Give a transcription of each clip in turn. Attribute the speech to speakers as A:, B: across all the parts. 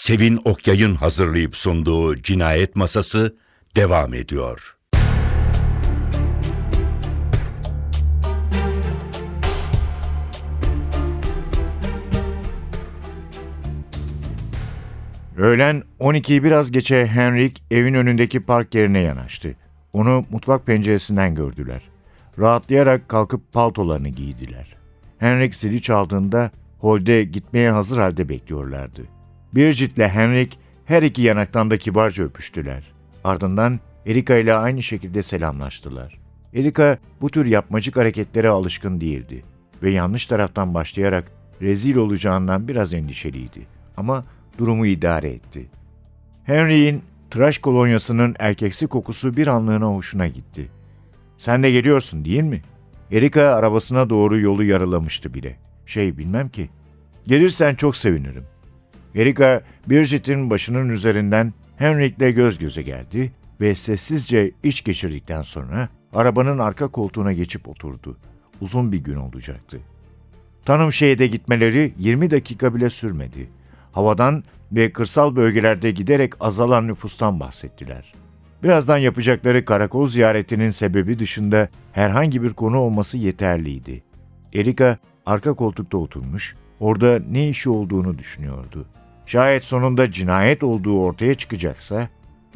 A: Sevin Okyay'ın hazırlayıp sunduğu Cinayet Masası devam ediyor.
B: Öğlen 12'yi biraz geçe Henrik evin önündeki park yerine yanaştı. Onu mutfak penceresinden gördüler. Rahatlayarak kalkıp paltolarını giydiler. Henrik zili çaldığında holde gitmeye hazır halde bekliyorlardı. Bridget ile Henrik her iki yanaktan da kibarca öpüştüler. Ardından Erika ile aynı şekilde selamlaştılar. Erika bu tür yapmacık hareketlere alışkın değildi ve yanlış taraftan başlayarak rezil olacağından biraz endişeliydi. Ama durumu idare etti. Henry'in tıraş kolonyasının erkeksi kokusu bir anlığına hoşuna gitti. Sen de geliyorsun değil mi? Erika arabasına doğru yolu yarılamıştı bile. Şey bilmem ki. Gelirsen çok sevinirim. Erika, Bridget'in başının üzerinden Henrik'le göz göze geldi ve sessizce iç geçirdikten sonra arabanın arka koltuğuna geçip oturdu. Uzun bir gün olacaktı. Tanım şehide gitmeleri 20 dakika bile sürmedi. Havadan ve kırsal bölgelerde giderek azalan nüfustan bahsettiler. Birazdan yapacakları karakol ziyaretinin sebebi dışında herhangi bir konu olması yeterliydi. Erika arka koltukta oturmuş, orada ne işi olduğunu düşünüyordu. Şayet sonunda cinayet olduğu ortaya çıkacaksa,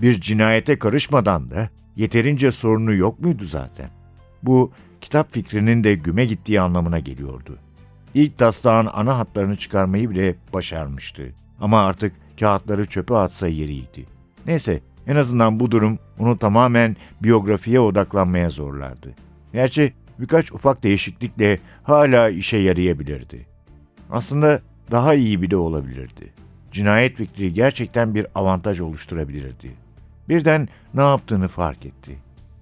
B: bir cinayete karışmadan da yeterince sorunu yok muydu zaten? Bu, kitap fikrinin de güme gittiği anlamına geliyordu. İlk taslağın ana hatlarını çıkarmayı bile başarmıştı. Ama artık kağıtları çöpe atsa yeriydi. Neyse, en azından bu durum onu tamamen biyografiye odaklanmaya zorlardı. Gerçi birkaç ufak değişiklikle hala işe yarayabilirdi. Aslında daha iyi bile olabilirdi. Cinayet fikri gerçekten bir avantaj oluşturabilirdi. Birden ne yaptığını fark etti.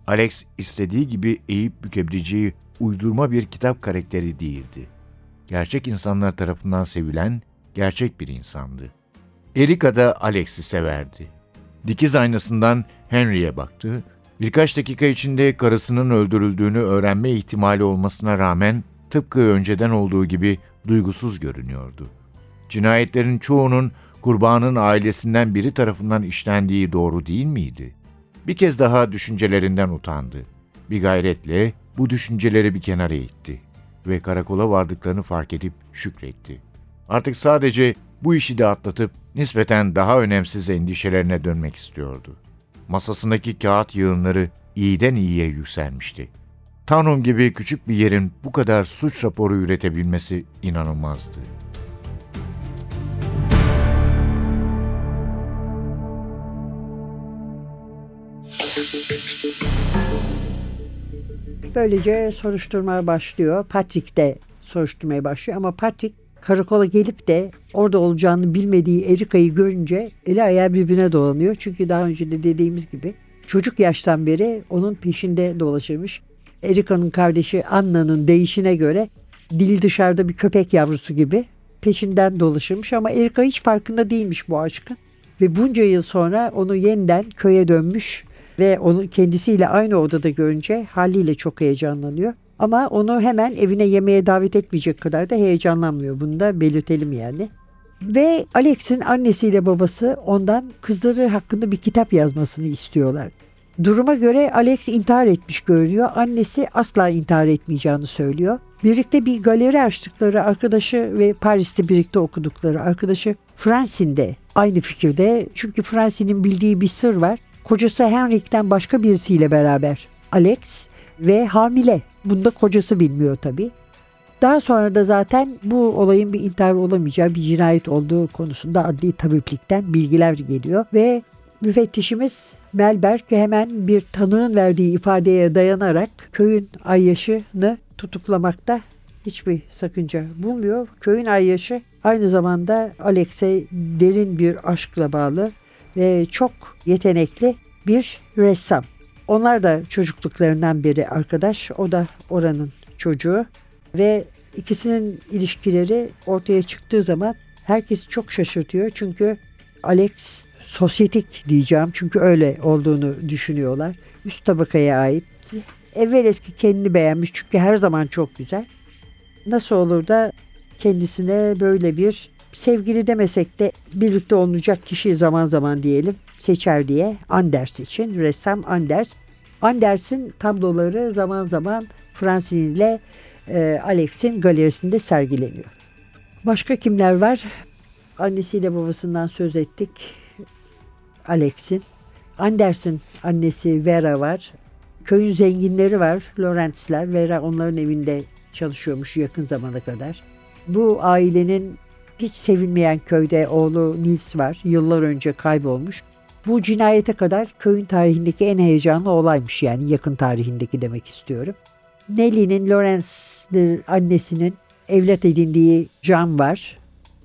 B: Alex istediği gibi eğip bükebileceği uydurma bir kitap karakteri değildi. Gerçek insanlar tarafından sevilen gerçek bir insandı. Erika da Alex'i severdi. Dikiz aynasından Henry'e baktı. Birkaç dakika içinde karısının öldürüldüğünü öğrenme ihtimali olmasına rağmen tıpkı önceden olduğu gibi duygusuz görünüyordu. Cinayetlerin çoğunun kurbanın ailesinden biri tarafından işlendiği doğru değil miydi? Bir kez daha düşüncelerinden utandı. Bir gayretle bu düşünceleri bir kenara itti ve karakola vardıklarını fark edip şükretti. Artık sadece bu işi de atlatıp nispeten daha önemsiz endişelerine dönmek istiyordu. Masasındaki kağıt yığınları iyiden iyiye yükselmişti. Tanrım gibi küçük bir yerin bu kadar suç raporu üretebilmesi inanılmazdı.
C: Böylece soruşturma başlıyor. Patrick de soruşturmaya başlıyor ama Patrick karakola gelip de orada olacağını bilmediği Erika'yı görünce eli ayağı birbirine dolanıyor. Çünkü daha önce de dediğimiz gibi çocuk yaştan beri onun peşinde dolaşırmış. Erika'nın kardeşi Anna'nın değişine göre dili dışarıda bir köpek yavrusu gibi peşinden dolaşırmış ama Erika hiç farkında değilmiş bu aşkın. Ve bunca yıl sonra onu yeniden köye dönmüş ve onu kendisiyle aynı odada görünce haliyle çok heyecanlanıyor. Ama onu hemen evine yemeğe davet etmeyecek kadar da heyecanlanmıyor. Bunu da belirtelim yani. Ve Alex'in annesiyle babası ondan kızları hakkında bir kitap yazmasını istiyorlar. Duruma göre Alex intihar etmiş görünüyor. Annesi asla intihar etmeyeceğini söylüyor. Birlikte bir galeri açtıkları arkadaşı ve Paris'te birlikte okudukları arkadaşı Francine de aynı fikirde. Çünkü Francine'in bildiği bir sır var. Kocası Henrik'ten başka birisiyle beraber Alex ve hamile. Bunda kocası bilmiyor tabii. Daha sonra da zaten bu olayın bir intihar olamayacağı bir cinayet olduğu konusunda adli tabiplikten bilgiler geliyor ve müfettişimiz Melberg hemen bir tanığın verdiği ifadeye dayanarak köyün ayyaşını tutuklamakta hiçbir sakınca bulmuyor. Köyün ayyaşı aynı zamanda Alex'e derin bir aşkla bağlı ve çok yetenekli bir ressam. Onlar da çocukluklarından beri arkadaş. O da oranın çocuğu. Ve ikisinin ilişkileri ortaya çıktığı zaman herkes çok şaşırtıyor. Çünkü Alex sosyetik diyeceğim. Çünkü öyle olduğunu düşünüyorlar. Üst tabakaya ait. Evvel eski kendini beğenmiş çünkü her zaman çok güzel. Nasıl olur da kendisine böyle bir sevgili demesek de birlikte olunacak kişi zaman zaman diyelim seçer diye Anders için ressam Anders. Anders'in tabloları zaman zaman Fransız ile e, Alex'in galerisinde sergileniyor. Başka kimler var? Annesiyle babasından söz ettik. Alex'in. Anders'in annesi Vera var. Köyün zenginleri var. Lorenzler. Vera onların evinde çalışıyormuş yakın zamana kadar. Bu ailenin hiç sevilmeyen köyde oğlu Nils var. Yıllar önce kaybolmuş. Bu cinayete kadar köyün tarihindeki en heyecanlı olaymış yani yakın tarihindeki demek istiyorum. Nelly'nin Lorenz annesinin evlat edindiği Can var.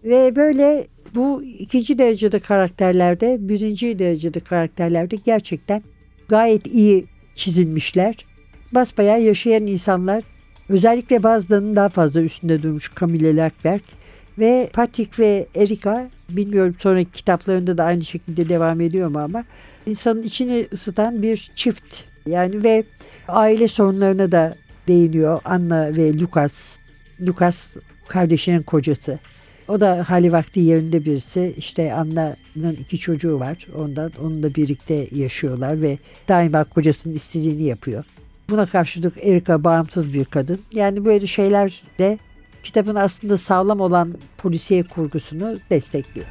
C: Ve böyle bu ikinci derecede karakterlerde, birinci derecede karakterlerde gerçekten gayet iyi çizilmişler. Basbayağı yaşayan insanlar, özellikle bazılarının daha fazla üstünde durmuş Camille Lackberg ve Patrick ve Erika, bilmiyorum sonraki kitaplarında da aynı şekilde devam ediyor mu ama insanın içini ısıtan bir çift. Yani ve aile sorunlarına da değiniyor Anna ve Lucas. Lucas kardeşinin kocası. O da hali vakti yerinde birisi. İşte Anna'nın iki çocuğu var. Ondan onunla birlikte yaşıyorlar ve daima kocasının istediğini yapıyor. Buna karşılık Erika bağımsız bir kadın. Yani böyle şeyler de kitabın aslında sağlam olan polisiye kurgusunu destekliyor.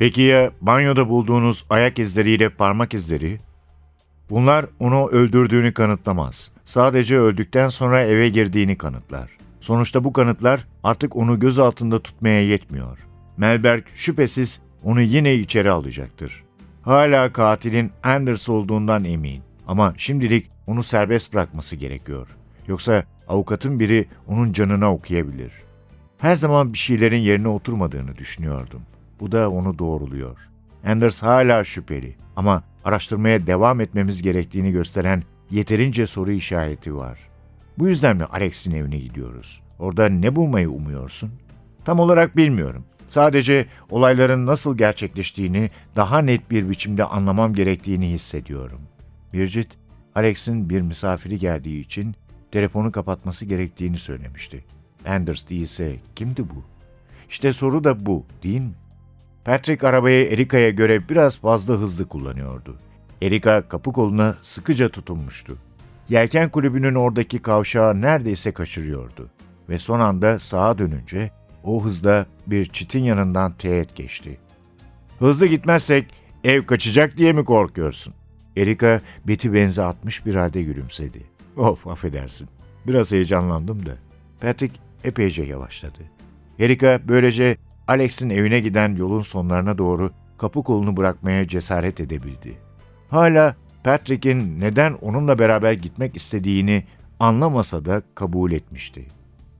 B: Peki ya banyoda bulduğunuz ayak izleriyle parmak izleri? Bunlar onu öldürdüğünü kanıtlamaz. Sadece öldükten sonra eve girdiğini kanıtlar. Sonuçta bu kanıtlar artık onu göz altında tutmaya yetmiyor. Melberg şüphesiz onu yine içeri alacaktır. Hala katilin Anders olduğundan emin ama şimdilik onu serbest bırakması gerekiyor. Yoksa avukatın biri onun canına okuyabilir. Her zaman bir şeylerin yerine oturmadığını düşünüyordum. Bu da onu doğruluyor. Anders hala şüpheli ama araştırmaya devam etmemiz gerektiğini gösteren yeterince soru işareti var. Bu yüzden mi Alex'in evine gidiyoruz? Orada ne bulmayı umuyorsun? Tam olarak bilmiyorum. Sadece olayların nasıl gerçekleştiğini daha net bir biçimde anlamam gerektiğini hissediyorum. Birgit, Alex'in bir misafiri geldiği için telefonu kapatması gerektiğini söylemişti. Anders değilse kimdi bu? İşte soru da bu, değil mi? Patrick arabayı Erika'ya göre biraz fazla hızlı kullanıyordu. Erika kapı koluna sıkıca tutunmuştu. Yelken kulübünün oradaki kavşağı neredeyse kaçırıyordu. Ve son anda sağa dönünce o hızda bir çitin yanından teğet geçti. Hızlı gitmezsek ev kaçacak diye mi korkuyorsun? Erika beti benze atmış bir halde gülümsedi. Of affedersin. Biraz heyecanlandım da. Patrick epeyce yavaşladı. Erika böylece Alex'in evine giden yolun sonlarına doğru kapı kolunu bırakmaya cesaret edebildi. Hala Patrick'in neden onunla beraber gitmek istediğini anlamasa da kabul etmişti.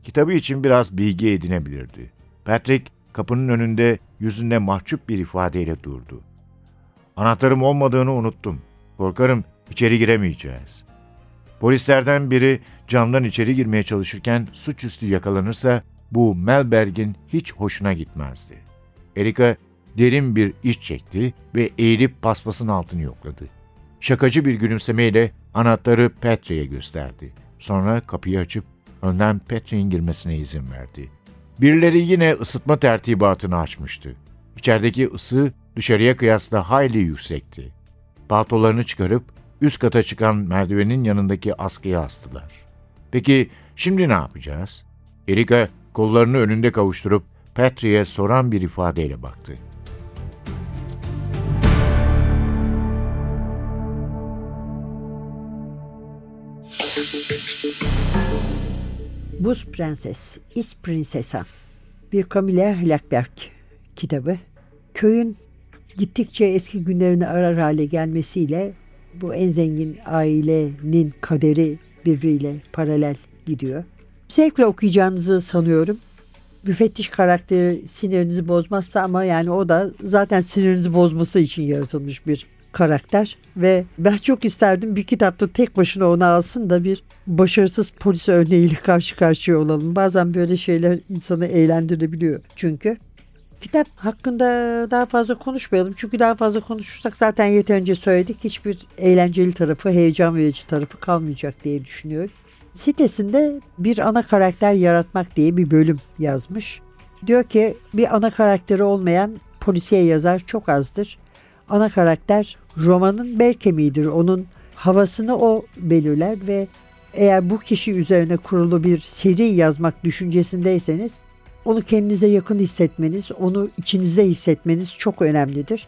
B: Kitabı için biraz bilgi edinebilirdi. Patrick kapının önünde yüzünde mahcup bir ifadeyle durdu. Anahtarım olmadığını unuttum. Korkarım içeri giremeyeceğiz. Polislerden biri camdan içeri girmeye çalışırken suçüstü yakalanırsa bu Melberg'in hiç hoşuna gitmezdi. Erika derin bir iç çekti ve eğilip paspasın altını yokladı. Şakacı bir gülümsemeyle anahtarı Petri'ye gösterdi. Sonra kapıyı açıp önden Petri'nin girmesine izin verdi. Birileri yine ısıtma tertibatını açmıştı. İçerideki ısı dışarıya kıyasla hayli yüksekti. Paltolarını çıkarıp üst kata çıkan merdivenin yanındaki askıya astılar. Peki şimdi ne yapacağız? Erika kollarını önünde kavuşturup Patrick'e soran bir ifadeyle baktı.
C: Buz Prenses, Is Prinsesa. Bir Camilla Lackberg kitabı. Köyün gittikçe eski günlerini arar hale gelmesiyle bu en zengin ailenin kaderi birbiriyle paralel gidiyor. Zevkle okuyacağınızı sanıyorum. Müfettiş karakteri sinirinizi bozmazsa ama yani o da zaten sinirinizi bozması için yaratılmış bir karakter ve ben çok isterdim bir kitapta tek başına onu alsın da bir başarısız polis örneğiyle karşı karşıya olalım. Bazen böyle şeyler insanı eğlendirebiliyor çünkü. Kitap hakkında daha fazla konuşmayalım. Çünkü daha fazla konuşursak zaten yeterince söyledik. Hiçbir eğlenceli tarafı, heyecan verici tarafı kalmayacak diye düşünüyorum. Sitesinde bir ana karakter yaratmak diye bir bölüm yazmış. Diyor ki bir ana karakteri olmayan polisiye yazar çok azdır. Ana karakter romanın bel kemiğidir. Onun havasını o belirler ve eğer bu kişi üzerine kurulu bir seri yazmak düşüncesindeyseniz onu kendinize yakın hissetmeniz, onu içinize hissetmeniz çok önemlidir.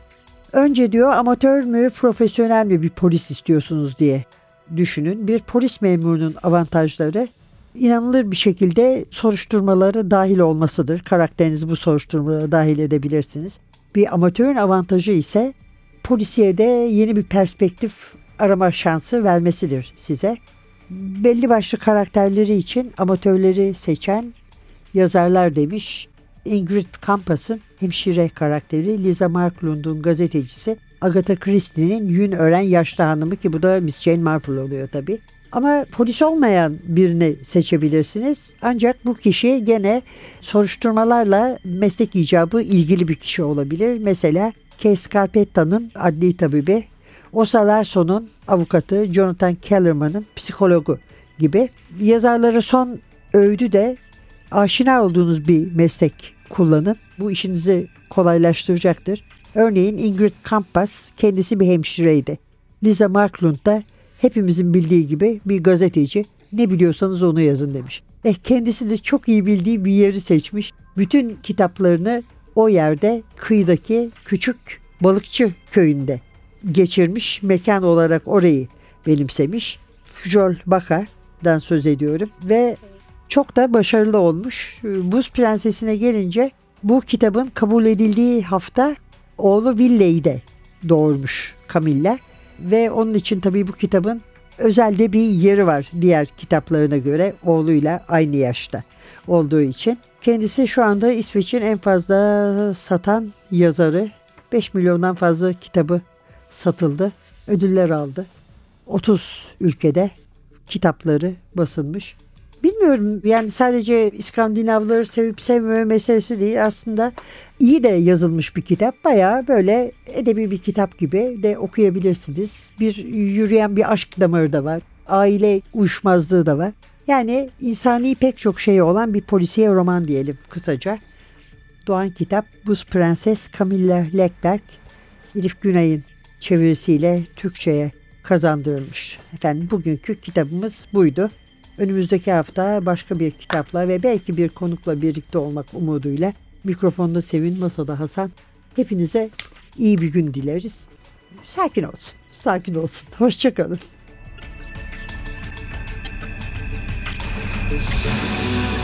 C: Önce diyor amatör mü, profesyonel mi bir polis istiyorsunuz diye düşünün. Bir polis memurunun avantajları inanılır bir şekilde soruşturmaları dahil olmasıdır. Karakterinizi bu soruşturmalara dahil edebilirsiniz. Bir amatörün avantajı ise polisiyede yeni bir perspektif arama şansı vermesidir size. Belli başlı karakterleri için amatörleri seçen yazarlar demiş. Ingrid Campas'ın hemşire karakteri, Liza Marklund'un gazetecisi, Agatha Christie'nin yün ören yaşlı hanımı ki bu da Miss Jane Marple oluyor tabii. Ama polis olmayan birini seçebilirsiniz. Ancak bu kişi gene soruşturmalarla meslek icabı ilgili bir kişi olabilir. Mesela Kay Scarpetta'nın adli tabibi, Osa Larson'un avukatı, Jonathan Kellerman'ın psikologu gibi. Yazarları son öğüdü de aşina olduğunuz bir meslek kullanın. Bu işinizi kolaylaştıracaktır. Örneğin Ingrid Kampas kendisi bir hemşireydi. Liza Marklund da hepimizin bildiği gibi bir gazeteci. Ne biliyorsanız onu yazın demiş. Eh kendisi de çok iyi bildiği bir yeri seçmiş. Bütün kitaplarını o yerde kıyıdaki küçük balıkçı köyünde geçirmiş. Mekan olarak orayı benimsemiş. Füjol Bakar'dan söz ediyorum ve çok da başarılı olmuş. Buz Prensesi'ne gelince bu kitabın kabul edildiği hafta oğlu Ville'yi de doğurmuş Camilla ve onun için tabii bu kitabın özelde bir yeri var diğer kitaplarına göre oğluyla aynı yaşta olduğu için. Kendisi şu anda İsveç'in en fazla satan yazarı. 5 milyondan fazla kitabı satıldı. Ödüller aldı. 30 ülkede kitapları basılmış. Bilmiyorum yani sadece İskandinavları sevip sevmeme meselesi değil. Aslında iyi de yazılmış bir kitap. Bayağı böyle edebi bir kitap gibi de okuyabilirsiniz. Bir yürüyen bir aşk damarı da var. Aile uyuşmazlığı da var. Yani insani pek çok şey olan bir polisiye roman diyelim kısaca. Doğan kitap Buz Prenses Camilla Lekberg, Elif Günay'ın çevirisiyle Türkçe'ye kazandırılmış. Efendim bugünkü kitabımız buydu. Önümüzdeki hafta başka bir kitapla ve belki bir konukla birlikte olmak umuduyla mikrofonda Sevin, masada Hasan. Hepinize iyi bir gün dileriz. Sakin olsun, sakin olsun. Hoşçakalın.
B: Cinayet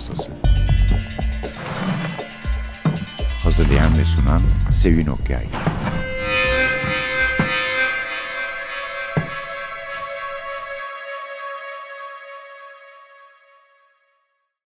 B: Masası. Hazırlayan ve sunan Sevin Okyay